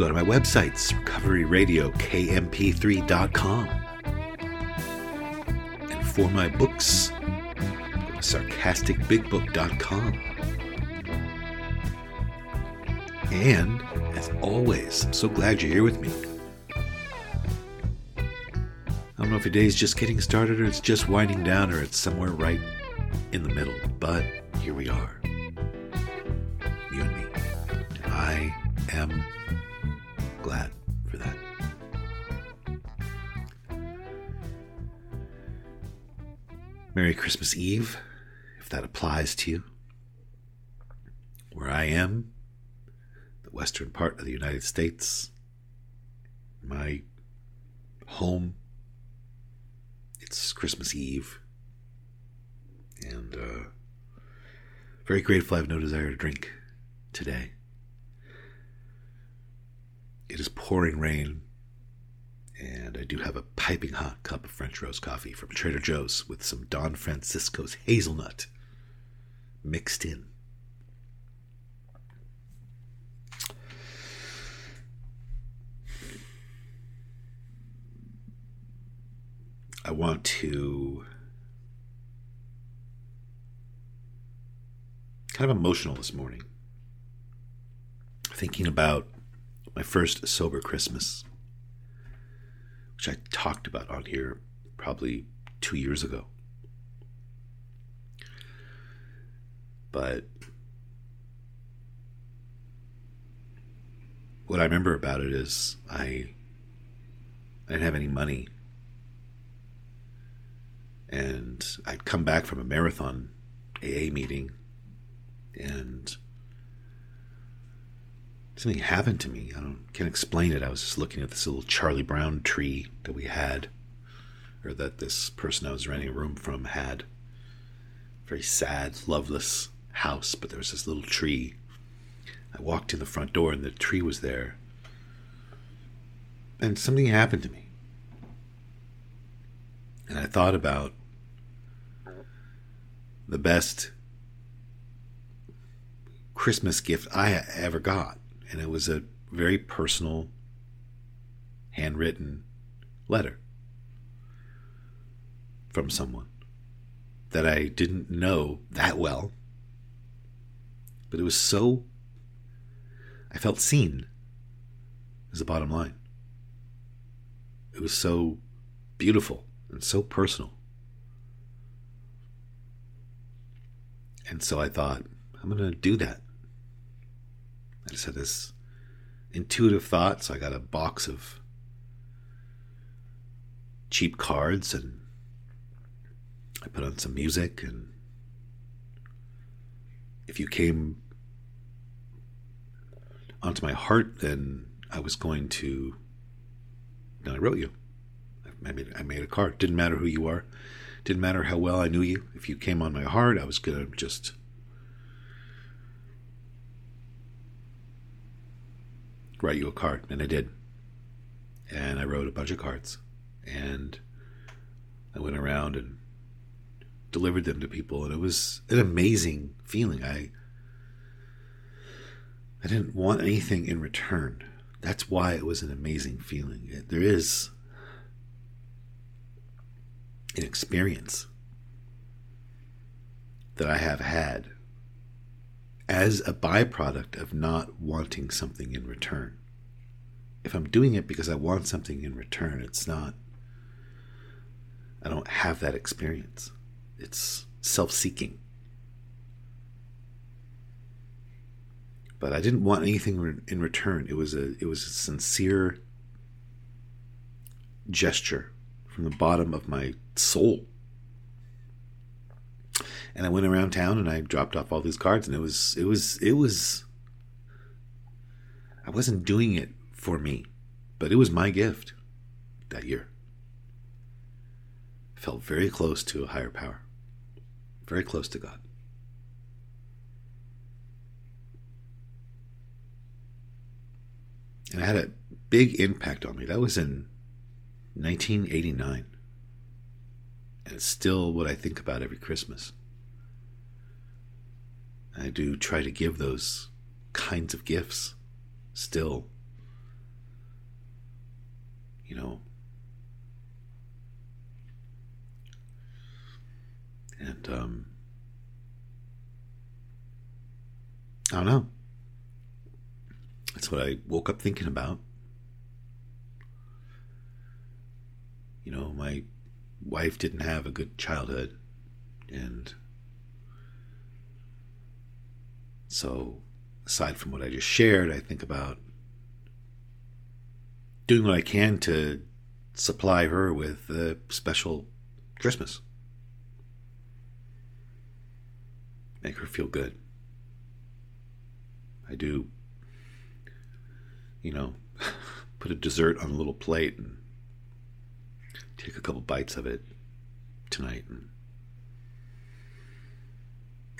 Go to my websites, recoveryradiokmp3.com. And for my books, sarcasticbigbook.com. And, as always, I'm so glad you're here with me. I don't know if your day's just getting started or it's just winding down or it's somewhere right in the middle, but here we are. You and me. I am glad for that. Merry Christmas Eve, if that applies to you. Where I am, the western part of the United States, my home it's Christmas Eve, and uh, very grateful. I have no desire to drink today. It is pouring rain, and I do have a piping hot cup of French roast coffee from Trader Joe's with some Don Francisco's hazelnut mixed in. I want to kind of emotional this morning. Thinking about my first sober Christmas, which I talked about on here probably two years ago. But what I remember about it is I, I didn't have any money and I'd come back from a marathon AA meeting, and something happened to me. I don't can't explain it. I was just looking at this little Charlie Brown tree that we had, or that this person I was renting a room from had. Very sad, loveless house, but there was this little tree. I walked in the front door, and the tree was there, and something happened to me. And I thought about the best Christmas gift I ever got. And it was a very personal, handwritten letter from someone that I didn't know that well. But it was so, I felt seen, is the bottom line. It was so beautiful and so personal. And so I thought, I'm going to do that. I just had this intuitive thought. So I got a box of cheap cards and I put on some music. And if you came onto my heart, then I was going to. Then I wrote you. I made, I made a card. Didn't matter who you are. Didn't matter how well I knew you. If you came on my heart, I was going to just write you a card. And I did. And I wrote a bunch of cards. And I went around and delivered them to people. And it was an amazing feeling. I. I didn't want anything in return. That's why it was an amazing feeling. There is an experience that I have had as a byproduct of not wanting something in return. if I'm doing it because I want something in return, it's not. I don't have that experience. It's self seeking. But I didn't want anything in return. It was a it was a sincere gesture from the bottom of my soul. And I went around town and I dropped off all these cards and it was it was it was I wasn't doing it for me, but it was my gift that year. I felt very close to a higher power. Very close to God. And it had a big impact on me. That was in 1989. And it's still what I think about every Christmas. I do try to give those kinds of gifts still. You know. And, um, I don't know. That's what I woke up thinking about. You know, my wife didn't have a good childhood, and so aside from what I just shared, I think about doing what I can to supply her with a special Christmas. Make her feel good. I do, you know, put a dessert on a little plate and take a couple bites of it tonight and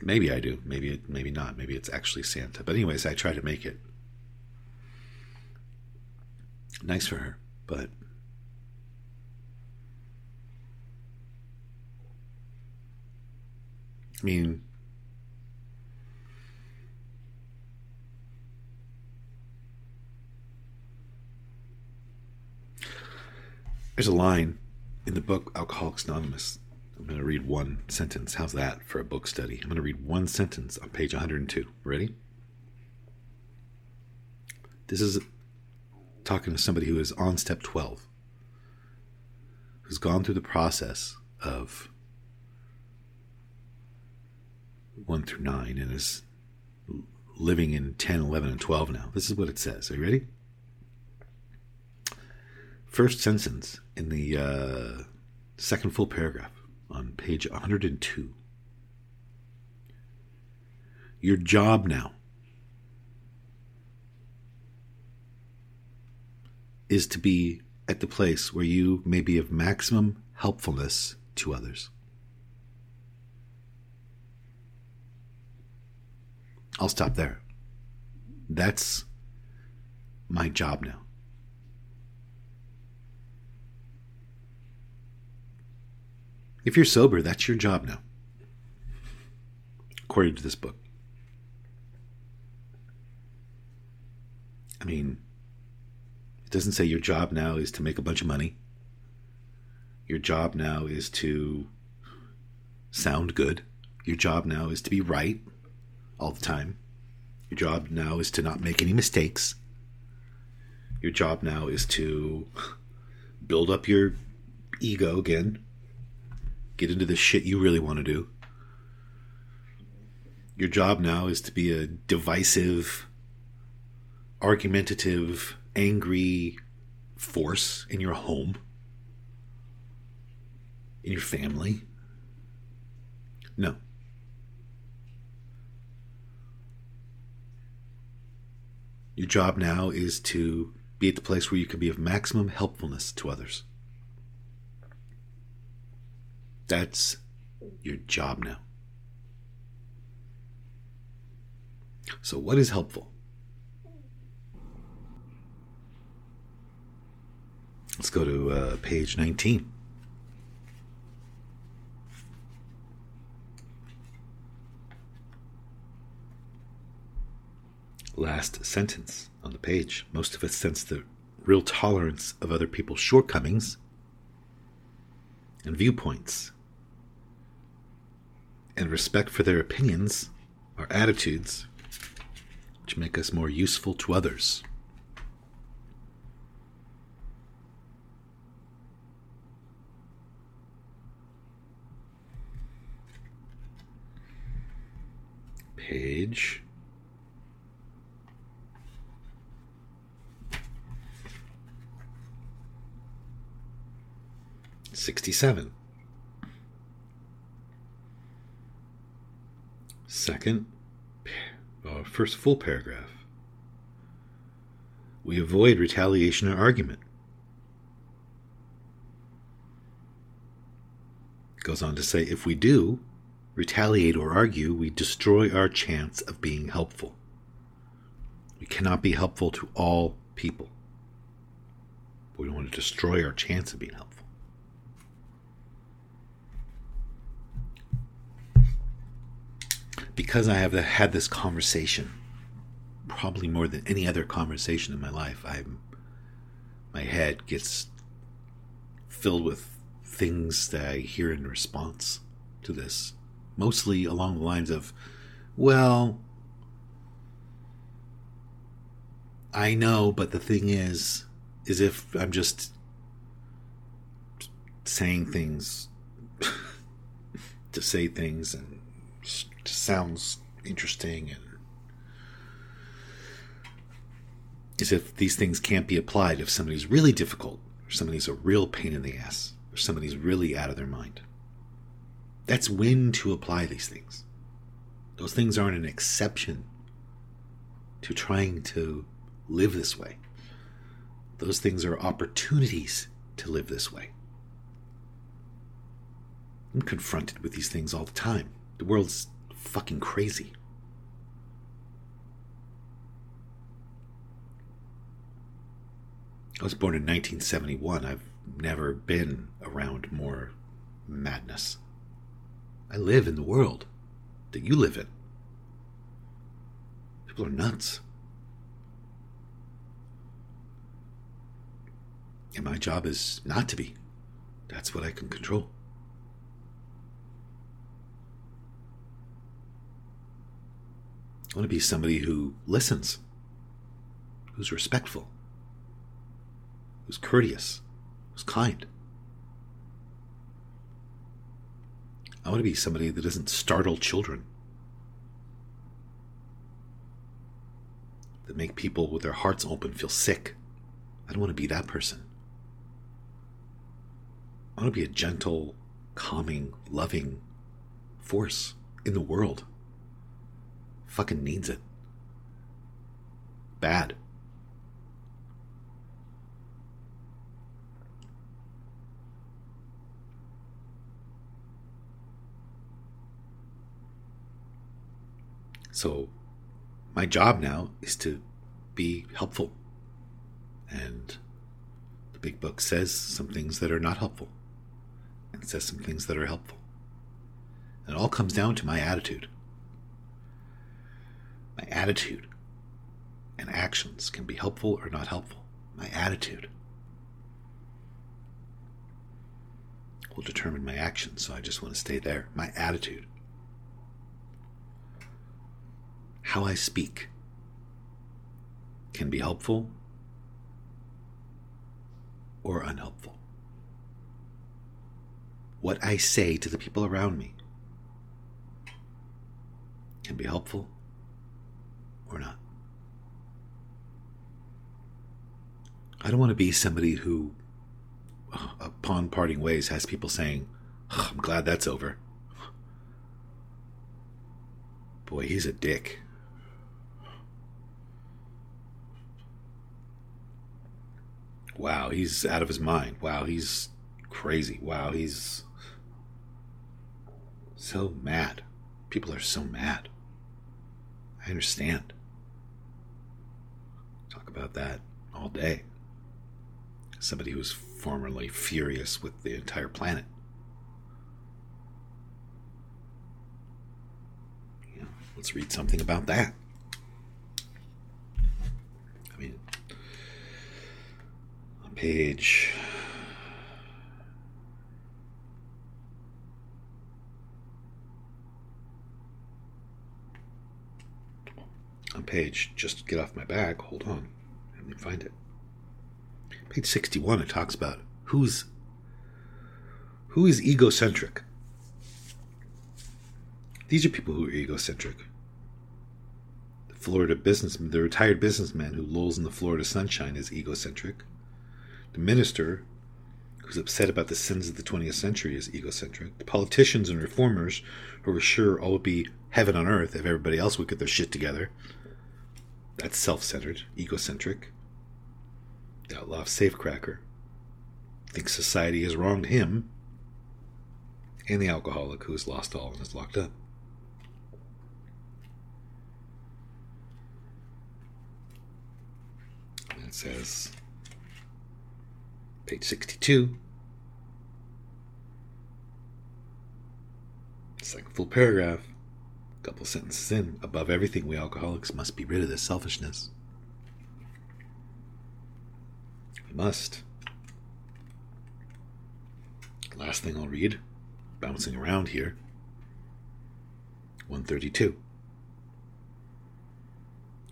maybe I do maybe it, maybe not maybe it's actually Santa. But anyways I try to make it nice for her but I mean there's a line in the book Alcoholics Anonymous. I'm going to read one sentence. How's that for a book study? I'm going to read one sentence on page 102. Ready? This is talking to somebody who is on step 12, who's gone through the process of 1 through 9 and is living in 10, 11, and 12 now. This is what it says. Are you ready? First sentence in the uh, second full paragraph on page 102. Your job now is to be at the place where you may be of maximum helpfulness to others. I'll stop there. That's my job now. If you're sober, that's your job now, according to this book. I mean, it doesn't say your job now is to make a bunch of money. Your job now is to sound good. Your job now is to be right all the time. Your job now is to not make any mistakes. Your job now is to build up your ego again get into the shit you really want to do. Your job now is to be a divisive, argumentative, angry force in your home, in your family. No. Your job now is to be at the place where you can be of maximum helpfulness to others. That's your job now. So, what is helpful? Let's go to uh, page 19. Last sentence on the page. Most of us sense the real tolerance of other people's shortcomings and viewpoints and respect for their opinions are attitudes which make us more useful to others. Page 67. Second, uh, first full paragraph. We avoid retaliation or argument. Goes on to say if we do retaliate or argue, we destroy our chance of being helpful. We cannot be helpful to all people. We don't want to destroy our chance of being helpful. Because I have had this conversation, probably more than any other conversation in my life, I'm my head gets filled with things that I hear in response to this, mostly along the lines of, well, I know, but the thing is, is if I'm just saying things to say things and sounds interesting and is if these things can't be applied if somebody's really difficult or somebody's a real pain in the ass or somebody's really out of their mind. That's when to apply these things. Those things aren't an exception to trying to live this way. Those things are opportunities to live this way. I'm confronted with these things all the time. The world's fucking crazy. I was born in 1971. I've never been around more madness. I live in the world that you live in. People are nuts. And my job is not to be. That's what I can control. I want to be somebody who listens, who's respectful, who's courteous, who's kind. I want to be somebody that doesn't startle children, that make people with their hearts open feel sick. I don't want to be that person. I want to be a gentle, calming, loving force in the world. Fucking needs it. Bad. So, my job now is to be helpful. And the big book says some things that are not helpful, and says some things that are helpful. And it all comes down to my attitude. My attitude and actions can be helpful or not helpful. My attitude will determine my actions, so I just want to stay there. My attitude. how I speak can be helpful or unhelpful. What I say to the people around me can be helpful or not. I don't want to be somebody who, uh, upon parting ways, has people saying, oh, I'm glad that's over. Boy, he's a dick. wow, he's out of his mind. Wow, he's crazy. Wow, he's so mad. People are so mad. I understand. About that all day. Somebody who's formerly furious with the entire planet. Yeah, let's read something about that. I mean, on page. On page, just get off my back. Hold on. Me find it. Page 61, it talks about who's who is egocentric. These are people who are egocentric. The Florida businessman, the retired businessman who lolls in the Florida sunshine is egocentric. The minister who's upset about the sins of the 20th century is egocentric. The politicians and reformers who are sure all would be heaven on earth if everybody else would get their shit together. That's self centered, egocentric. Outlaw safecracker thinks society has wronged him. And the alcoholic who has lost all and is locked up. It says, page 62, second full paragraph, couple sentences in. Above everything, we alcoholics must be rid of this selfishness. Must. Last thing I'll read, bouncing around here 132.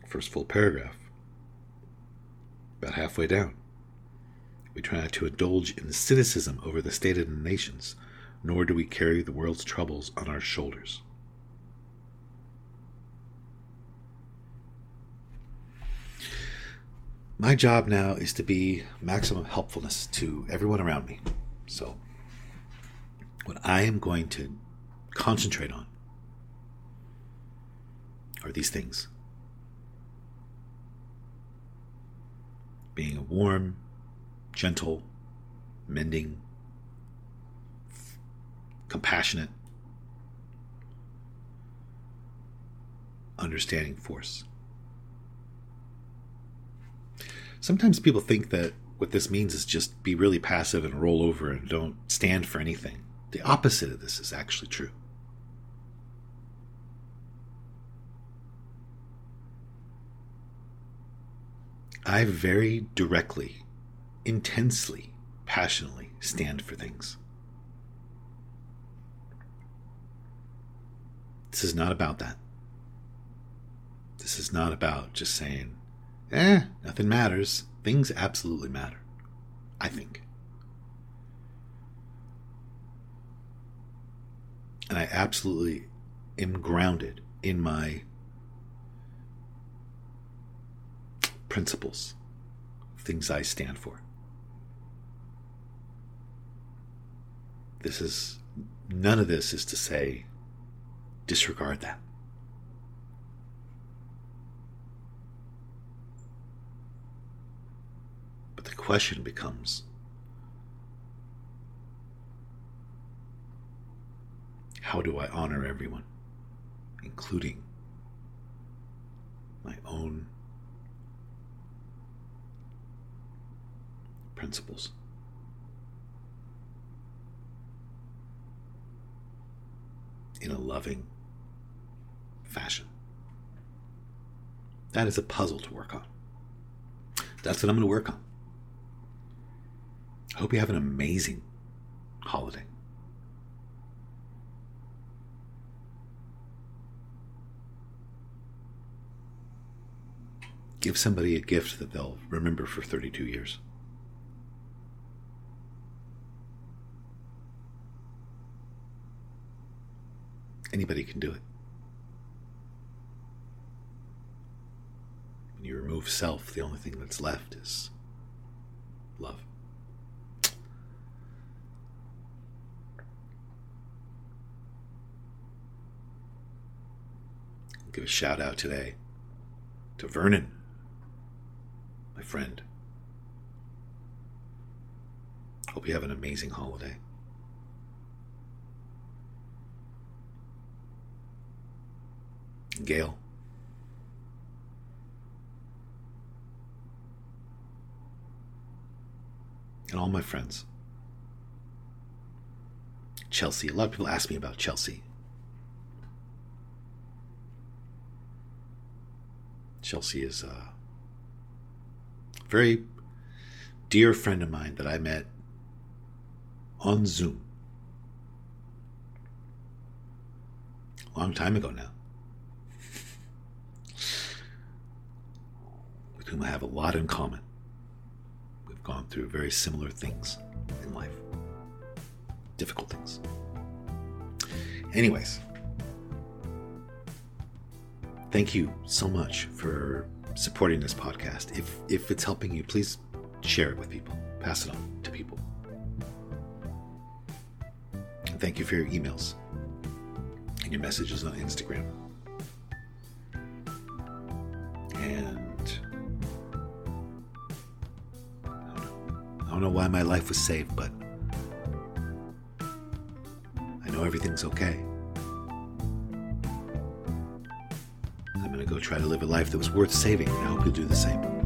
First full paragraph about halfway down. We try not to indulge in cynicism over the state of the nations, nor do we carry the world's troubles on our shoulders. My job now is to be maximum helpfulness to everyone around me. So, what I am going to concentrate on are these things being a warm, gentle, mending, compassionate, understanding force. Sometimes people think that what this means is just be really passive and roll over and don't stand for anything. The opposite of this is actually true. I very directly, intensely, passionately stand for things. This is not about that. This is not about just saying, eh, nothing matters. Things absolutely matter. I think. And I absolutely am grounded in my principles, things I stand for. This is none of this is to say disregard that. Question becomes how do I honor everyone, including my own principles. In a loving fashion. That is a puzzle to work on. That's what I'm going to work on. I hope you have an amazing holiday. Give somebody a gift that they'll remember for 32 years. Anybody can do it. When you remove self, the only thing that's left is love. Give a shout out today to Vernon, my friend. Hope you have an amazing holiday. Gail. And all my friends. Chelsea. A lot of people ask me about Chelsea. Chelsea is a very dear friend of mine that I met on Zoom a long time ago now. With whom I have a lot in common. We've gone through very similar things in life, difficult things. Anyways, thank you so much for supporting this podcast. If if it's helping you, please share it with people. Pass it on to people. Thank you for your emails and your messages on Instagram. And I don't know, I don't know why my life was saved, but I know everything's okay. Try to live a life that was worth saving, and I hope you'll do the same.